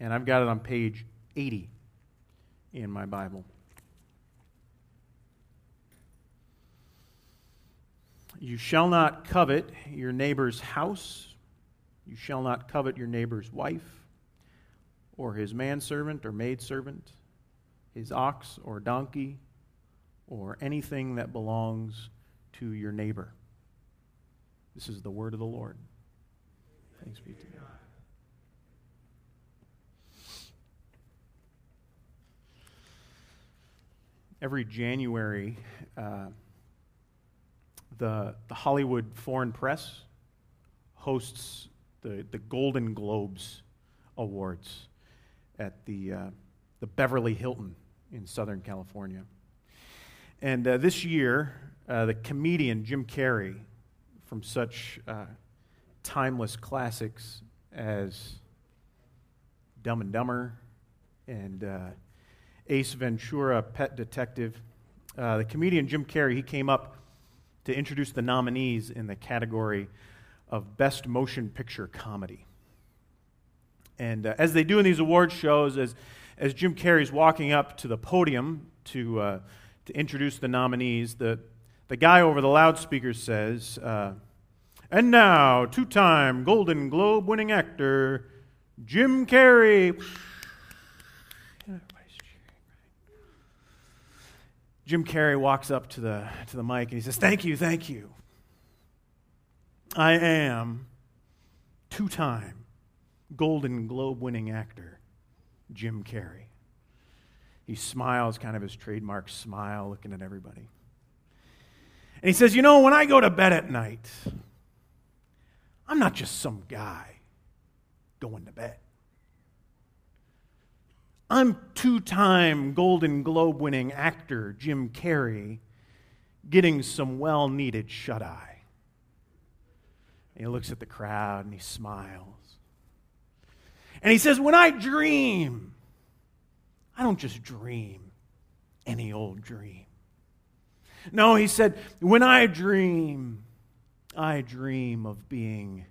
and I've got it on page 80 in my Bible. You shall not covet your neighbor's house. You shall not covet your neighbor's wife, or his manservant or maidservant, his ox or donkey, or anything that belongs to your neighbor. This is the word of the Lord. Thanks be to God. Every January, uh, the, the Hollywood Foreign Press hosts the, the Golden Globes Awards at the, uh, the Beverly Hilton in Southern California. And uh, this year, uh, the comedian Jim Carrey, from such uh, timeless classics as Dumb and Dumber and uh, Ace Ventura, Pet Detective, uh, the comedian Jim Carrey, he came up to introduce the nominees in the category of Best Motion Picture Comedy. And uh, as they do in these award shows, as, as Jim Carrey's walking up to the podium to, uh, to introduce the nominees, the, the guy over the loudspeaker says, uh, And now, two time Golden Globe winning actor, Jim Carrey. Jim Carrey walks up to the, to the mic and he says, Thank you, thank you. I am two time Golden Globe winning actor, Jim Carrey. He smiles, kind of his trademark smile, looking at everybody. And he says, You know, when I go to bed at night, I'm not just some guy going to bed. I'm two time Golden Globe winning actor Jim Carrey getting some well needed shut eye. He looks at the crowd and he smiles. And he says, When I dream, I don't just dream any old dream. No, he said, When I dream, I dream of being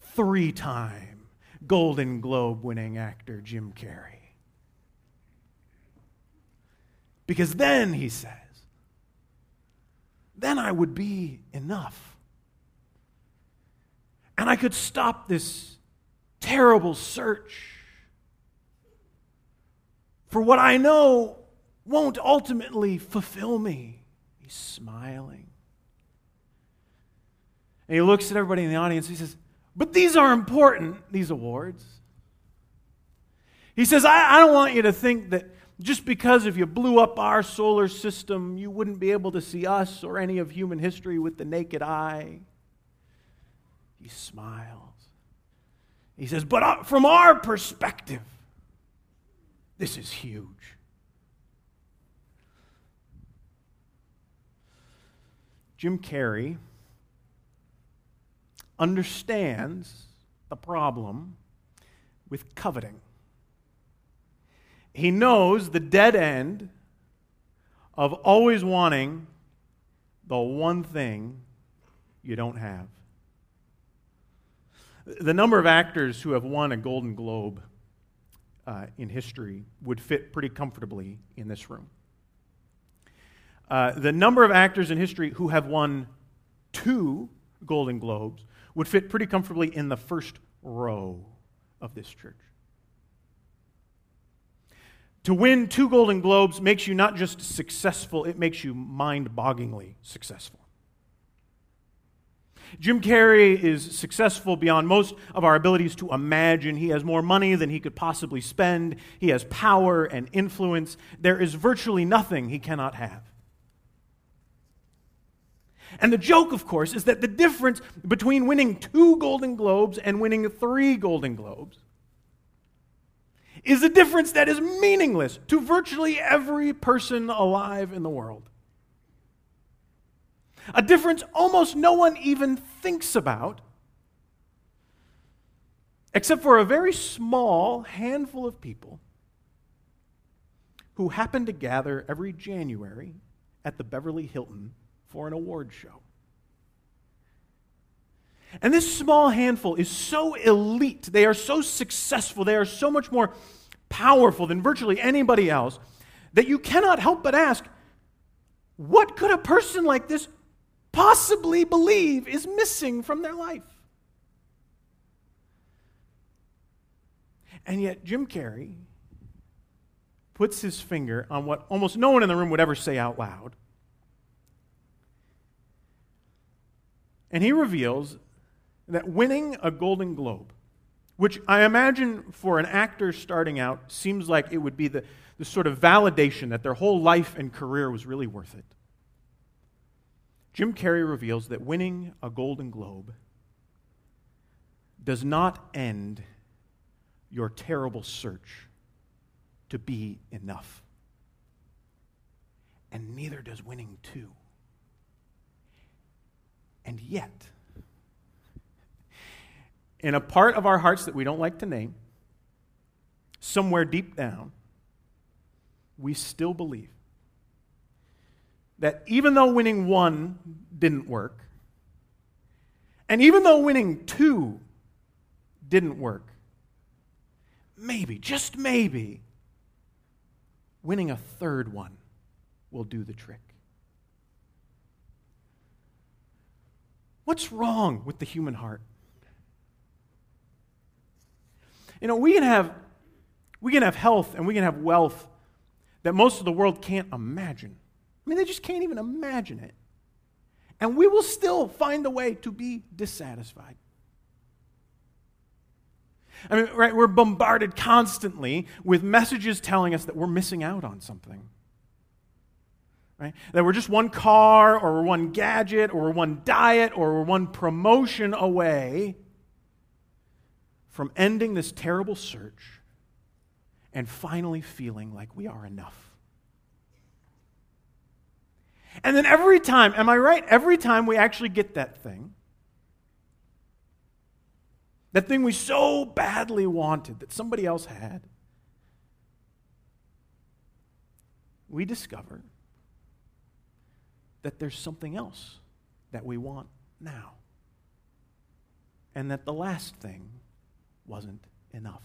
three time Golden Globe winning actor Jim Carrey. Because then, he says, then I would be enough. And I could stop this terrible search for what I know won't ultimately fulfill me. He's smiling. And he looks at everybody in the audience. He says, But these are important, these awards. He says, I, I don't want you to think that just because if you blew up our solar system, you wouldn't be able to see us or any of human history with the naked eye. He smiles. He says, But uh, from our perspective, this is huge. Jim Carrey understands the problem with coveting. He knows the dead end of always wanting the one thing you don't have. The number of actors who have won a Golden Globe uh, in history would fit pretty comfortably in this room. Uh, the number of actors in history who have won two Golden Globes would fit pretty comfortably in the first row of this church. To win two Golden Globes makes you not just successful, it makes you mind bogglingly successful. Jim Carrey is successful beyond most of our abilities to imagine. He has more money than he could possibly spend. He has power and influence. There is virtually nothing he cannot have. And the joke, of course, is that the difference between winning two Golden Globes and winning three Golden Globes is a difference that is meaningless to virtually every person alive in the world. A difference almost no one even thinks about, except for a very small handful of people who happen to gather every January at the Beverly Hilton for an award show. And this small handful is so elite. They are so successful. They are so much more powerful than virtually anybody else that you cannot help but ask what could a person like this possibly believe is missing from their life? And yet, Jim Carrey puts his finger on what almost no one in the room would ever say out loud. And he reveals that winning a Golden Globe, which I imagine for an actor starting out seems like it would be the, the sort of validation that their whole life and career was really worth it. Jim Carrey reveals that winning a Golden Globe does not end your terrible search to be enough. And neither does winning two. And yet, in a part of our hearts that we don't like to name, somewhere deep down, we still believe that even though winning one didn't work, and even though winning two didn't work, maybe, just maybe, winning a third one will do the trick. What's wrong with the human heart? You know, we can have we can have health and we can have wealth that most of the world can't imagine. I mean, they just can't even imagine it. And we will still find a way to be dissatisfied. I mean, right, we're bombarded constantly with messages telling us that we're missing out on something. Right? That we're just one car or one gadget or one diet or one promotion away from ending this terrible search and finally feeling like we are enough. And then every time, am I right? Every time we actually get that thing, that thing we so badly wanted that somebody else had, we discover that there's something else that we want now. And that the last thing wasn't enough.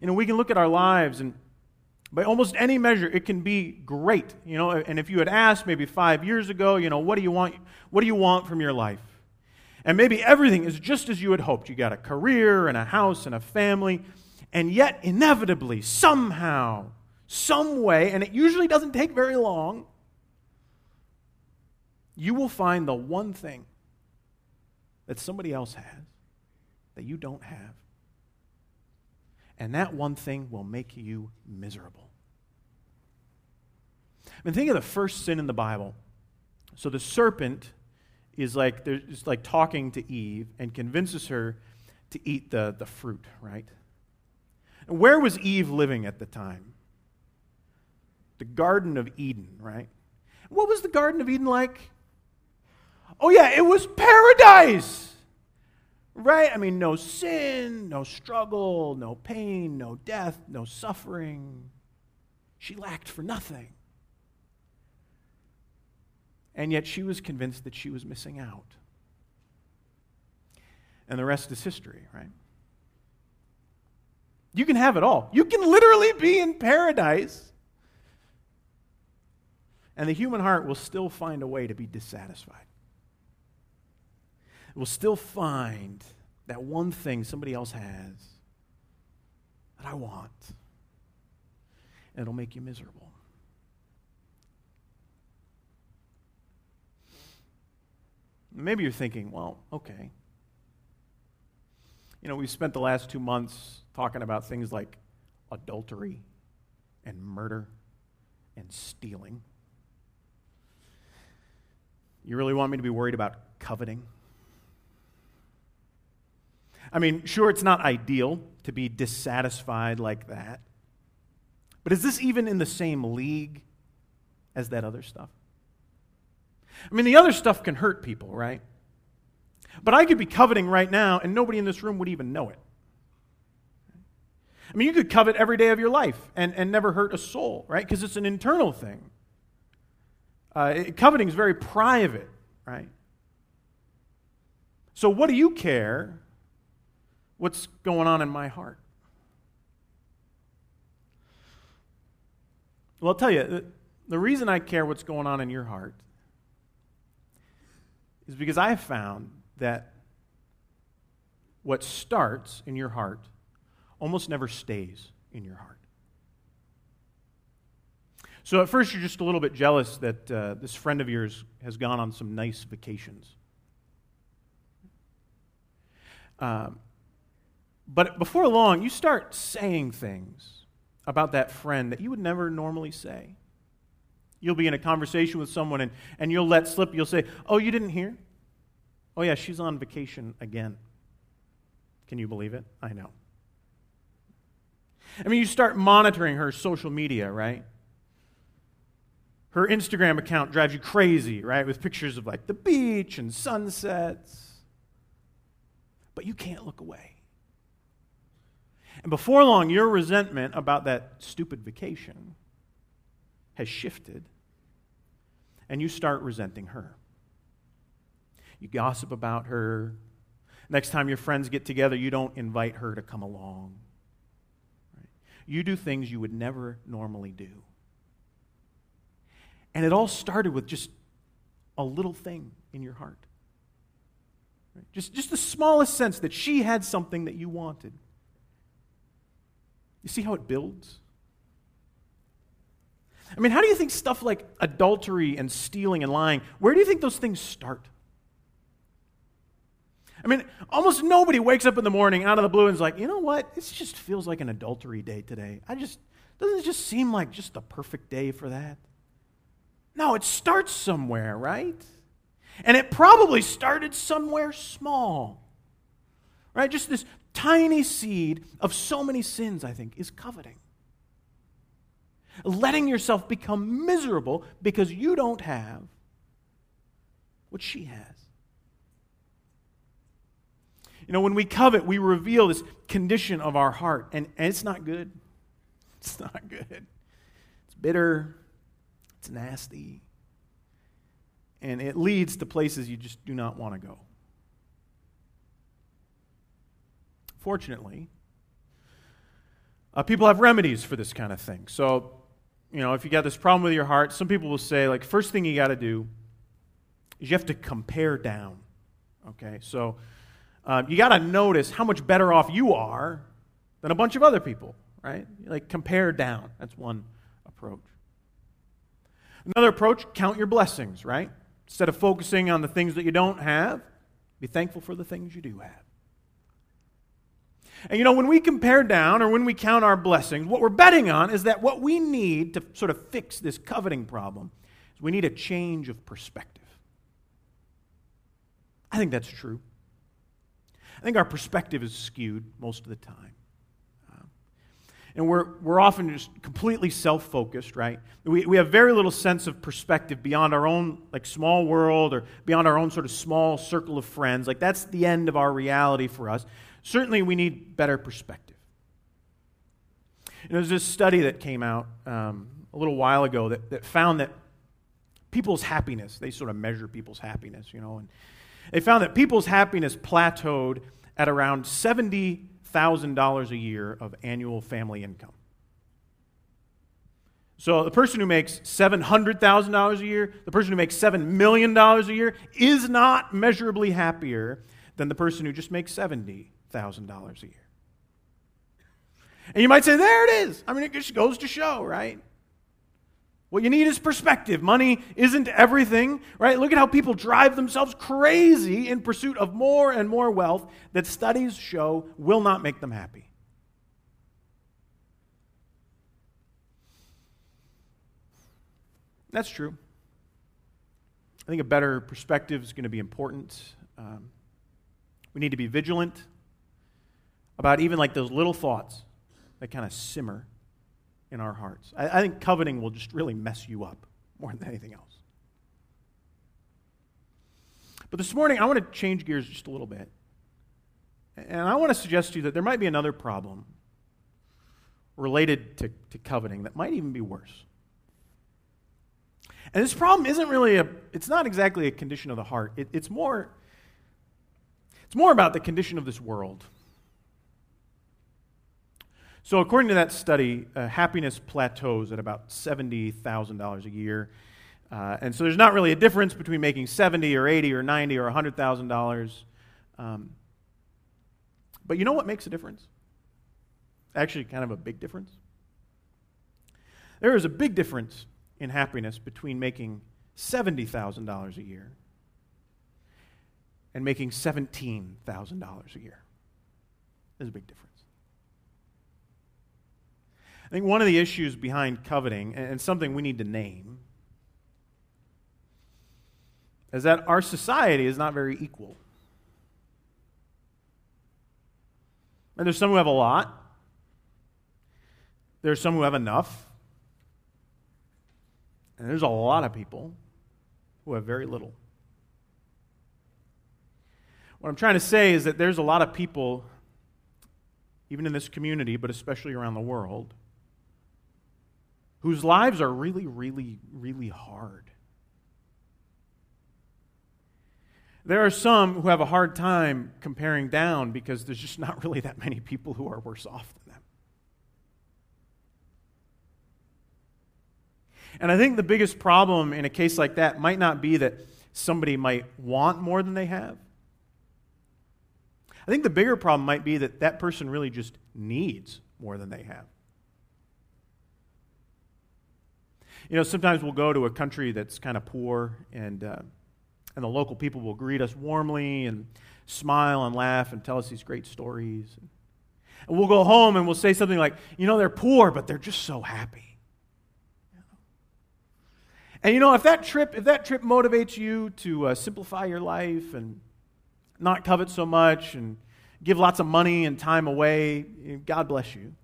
You know, we can look at our lives and by almost any measure, it can be great. You know, and if you had asked maybe five years ago, you know, what do you want? What do you want from your life? And maybe everything is just as you had hoped. You got a career and a house and a family, and yet inevitably, somehow, some way, and it usually doesn't take very long, you will find the one thing that somebody else has that you don't have and that one thing will make you miserable. I mean, think of the first sin in the Bible. So the serpent is like, it's like talking to Eve and convinces her to eat the, the fruit, right? And where was Eve living at the time? The Garden of Eden, right? What was the Garden of Eden like? Oh, yeah, it was paradise. Right? I mean, no sin, no struggle, no pain, no death, no suffering. She lacked for nothing. And yet she was convinced that she was missing out. And the rest is history, right? You can have it all. You can literally be in paradise. And the human heart will still find a way to be dissatisfied will still find that one thing somebody else has that I want. And it'll make you miserable. Maybe you're thinking, well, okay. You know, we've spent the last two months talking about things like adultery and murder and stealing. You really want me to be worried about coveting? I mean, sure, it's not ideal to be dissatisfied like that. But is this even in the same league as that other stuff? I mean, the other stuff can hurt people, right? But I could be coveting right now, and nobody in this room would even know it. I mean, you could covet every day of your life and, and never hurt a soul, right? Because it's an internal thing. Uh, coveting is very private, right? So, what do you care? What's going on in my heart? Well, I'll tell you, the reason I care what's going on in your heart is because I have found that what starts in your heart almost never stays in your heart. So at first, you're just a little bit jealous that uh, this friend of yours has gone on some nice vacations. Um, but before long, you start saying things about that friend that you would never normally say. You'll be in a conversation with someone and, and you'll let slip, you'll say, Oh, you didn't hear? Oh, yeah, she's on vacation again. Can you believe it? I know. I mean, you start monitoring her social media, right? Her Instagram account drives you crazy, right? With pictures of like the beach and sunsets. But you can't look away. And before long, your resentment about that stupid vacation has shifted, and you start resenting her. You gossip about her. Next time your friends get together, you don't invite her to come along. Right? You do things you would never normally do. And it all started with just a little thing in your heart. Right? Just, just the smallest sense that she had something that you wanted. You see how it builds? I mean, how do you think stuff like adultery and stealing and lying, where do you think those things start? I mean, almost nobody wakes up in the morning out of the blue and is like, you know what? This just feels like an adultery day today. I just, doesn't it just seem like just the perfect day for that? No, it starts somewhere, right? And it probably started somewhere small. Right? Just this tiny seed of so many sins, I think, is coveting. Letting yourself become miserable because you don't have what she has. You know, when we covet, we reveal this condition of our heart, and, and it's not good. It's not good. It's bitter, it's nasty, and it leads to places you just do not want to go. Fortunately, uh, people have remedies for this kind of thing. So, you know, if you got this problem with your heart, some people will say, like, first thing you got to do is you have to compare down. Okay? So, uh, you got to notice how much better off you are than a bunch of other people, right? Like, compare down. That's one approach. Another approach, count your blessings, right? Instead of focusing on the things that you don't have, be thankful for the things you do have. And you know, when we compare down or when we count our blessings, what we're betting on is that what we need to sort of fix this coveting problem is we need a change of perspective. I think that's true. I think our perspective is skewed most of the time. Uh, and we're, we're often just completely self focused, right? We, we have very little sense of perspective beyond our own, like, small world or beyond our own sort of small circle of friends. Like, that's the end of our reality for us. Certainly, we need better perspective. And there's this study that came out um, a little while ago that, that found that people's happiness, they sort of measure people's happiness, you know, and they found that people's happiness plateaued at around $70,000 a year of annual family income. So the person who makes $700,000 a year, the person who makes $7 million a year, is not measurably happier than the person who just makes 70 $1,000 a year. And you might say, there it is. I mean, it just goes to show, right? What you need is perspective. Money isn't everything, right? Look at how people drive themselves crazy in pursuit of more and more wealth that studies show will not make them happy. That's true. I think a better perspective is going to be important. Um, we need to be vigilant about even like those little thoughts that kind of simmer in our hearts. I, I think coveting will just really mess you up more than anything else. But this morning, I want to change gears just a little bit. And I want to suggest to you that there might be another problem related to, to coveting that might even be worse. And this problem isn't really a, it's not exactly a condition of the heart. It, it's more, It's more about the condition of this world. So, according to that study, uh, happiness plateaus at about $70,000 a year. Uh, and so there's not really a difference between making 70 or 80 or 90 or $100,000. Um, but you know what makes a difference? Actually, kind of a big difference. There is a big difference in happiness between making $70,000 a year and making $17,000 a year. There's a big difference. I think one of the issues behind coveting, and something we need to name, is that our society is not very equal. And there's some who have a lot, there's some who have enough, and there's a lot of people who have very little. What I'm trying to say is that there's a lot of people, even in this community, but especially around the world, whose lives are really, really, really hard. There are some who have a hard time comparing down because there's just not really that many people who are worse off than them. And I think the biggest problem in a case like that might not be that somebody might want more than they have. I think the bigger problem might be that that person really just needs more than they have. You know, sometimes we'll go to a country that's kind of poor, and, uh, and the local people will greet us warmly and smile and laugh and tell us these great stories. And we'll go home and we'll say something like, you know, they're poor, but they're just so happy. And you know, if that trip, if that trip motivates you to uh, simplify your life and not covet so much and give lots of money and time away, God bless you.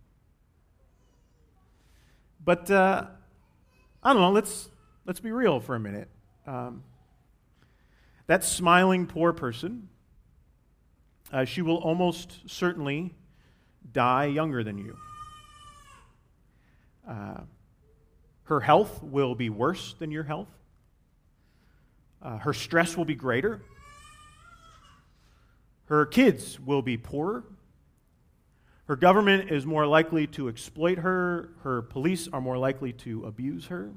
But uh, I don't know, let's, let's be real for a minute. Um, that smiling poor person, uh, she will almost certainly die younger than you. Uh, her health will be worse than your health. Uh, her stress will be greater. Her kids will be poorer. Her government is more likely to exploit her. Her police are more likely to abuse her.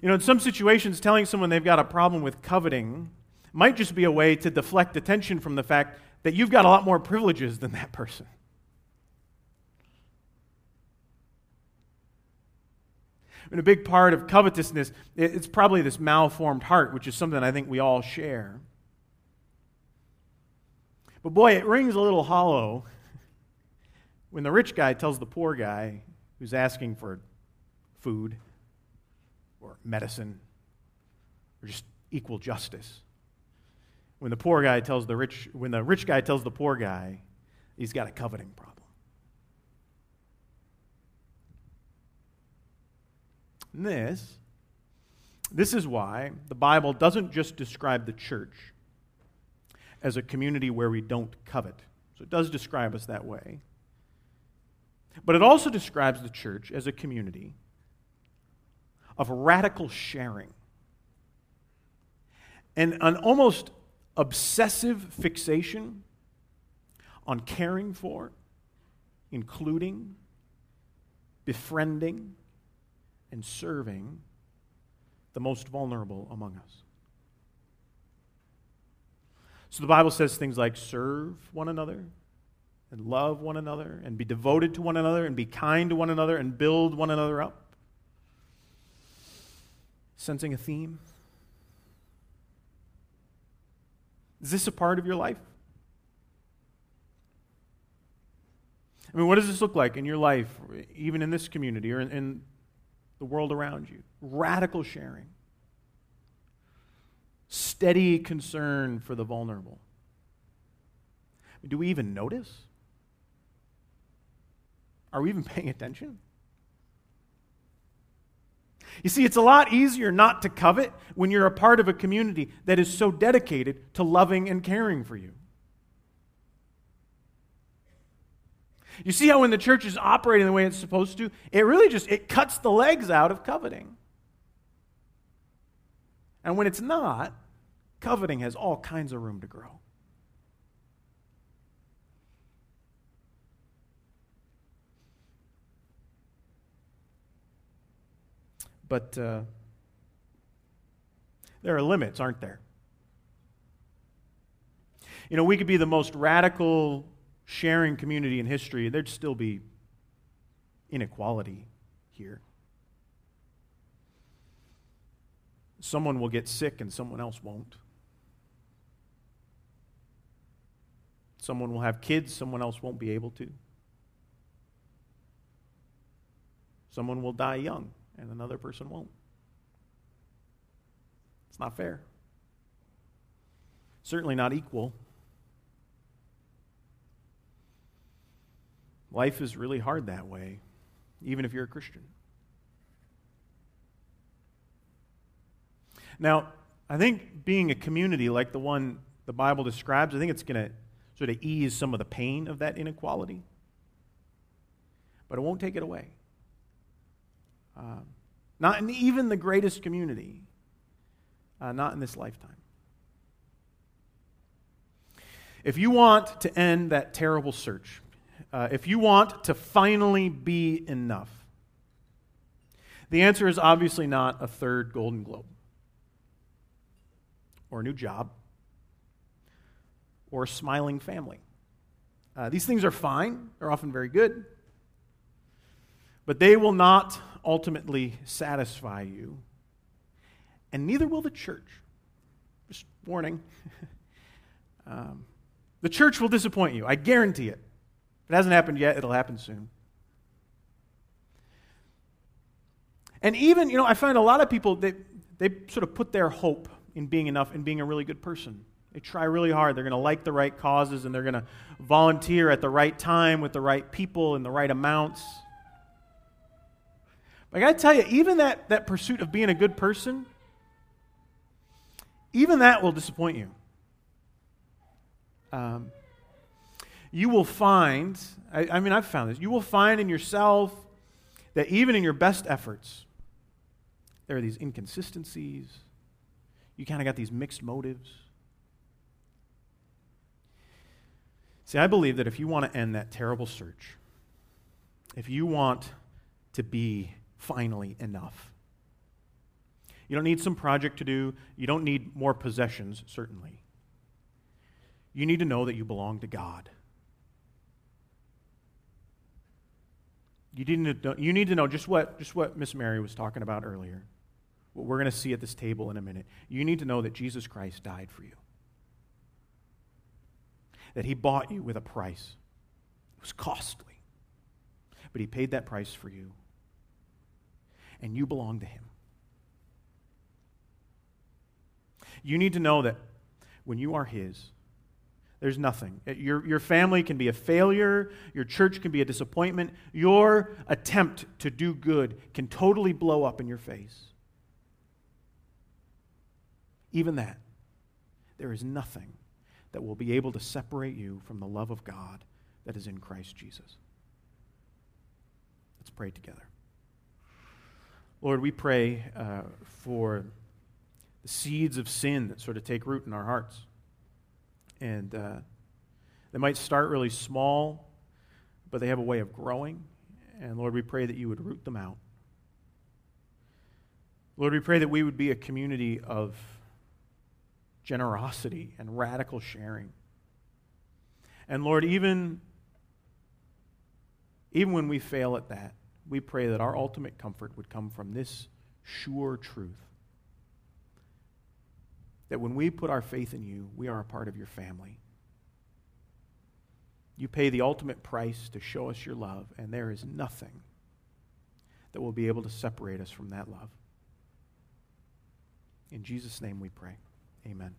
You know, in some situations, telling someone they've got a problem with coveting might just be a way to deflect attention from the fact that you've got a lot more privileges than that person. And a big part of covetousness, it's probably this malformed heart, which is something I think we all share. But boy, it rings a little hollow when the rich guy tells the poor guy who's asking for food or medicine or just equal justice. When the poor guy tells the rich, when the rich guy tells the poor guy he's got a coveting problem. And this, this is why the Bible doesn't just describe the church as a community where we don't covet. So it does describe us that way. But it also describes the church as a community of radical sharing and an almost obsessive fixation on caring for, including, befriending, and serving the most vulnerable among us. So the Bible says things like serve one another and love one another and be devoted to one another and be kind to one another and build one another up. Sensing a theme? Is this a part of your life? I mean, what does this look like in your life, even in this community or in, in the world around you? Radical sharing steady concern for the vulnerable. Do we even notice? Are we even paying attention? You see, it's a lot easier not to covet when you're a part of a community that is so dedicated to loving and caring for you. You see how when the church is operating the way it's supposed to, it really just it cuts the legs out of coveting. And when it's not, Coveting has all kinds of room to grow. But uh, there are limits, aren't there? You know, we could be the most radical sharing community in history, there'd still be inequality here. Someone will get sick and someone else won't. Someone will have kids, someone else won't be able to. Someone will die young and another person won't. It's not fair. Certainly not equal. Life is really hard that way, even if you're a Christian. Now, I think being a community like the one the Bible describes, I think it's going to sort of ease some of the pain of that inequality, but it won't take it away. Um, not in even the greatest community, uh, not in this lifetime. If you want to end that terrible search, uh, if you want to finally be enough, the answer is obviously not a third Golden Globe, or a new job, or a smiling family. Uh, these things are fine, they're often very good, but they will not ultimately satisfy you, and neither will the church. Just warning. um, the church will disappoint you, I guarantee it. If it hasn't happened yet, it'll happen soon. And even, you know, I find a lot of people, they, they sort of put their hope in being enough, in being a really good person. They try really hard. They're going to like the right causes and they're going to volunteer at the right time with the right people in the right amounts. But I got to tell you, even that, that pursuit of being a good person, even that will disappoint you. Um, you will find, I, I mean, I've found this, you will find in yourself that even in your best efforts, there are these inconsistencies. You kind of got these mixed motives. See, I believe that if you want to end that terrible search, if you want to be finally enough. You don't need some project to do, you don't need more possessions, certainly. You need to know that you belong to God. You need to know, just what, just what Miss Mary was talking about earlier, what we're going to see at this table in a minute. You need to know that Jesus Christ died for you, that he bought you with a price. It was costly, but he paid that price for you and you belong to Him. You need to know that when you are His, there's nothing. Your, your family can be a failure. Your church can be a disappointment. Your attempt to do good can totally blow up in your face. Even that, there is nothing that will be able to separate you from the love of God that is in Christ Jesus. Let's pray together. Lord, we pray uh, for the seeds of sin that sort of take root in our hearts. And uh, they might start really small, but they have a way of growing. And Lord, we pray that you would root them out. Lord, we pray that we would be a community of generosity and radical sharing. And Lord, even, even when we fail at that, we pray that our ultimate comfort would come from this sure truth that when we put our faith in you, we are a part of your family. You pay the ultimate price to show us your love, and there is nothing that will be able to separate us from that love. In Jesus' name we pray. Amen.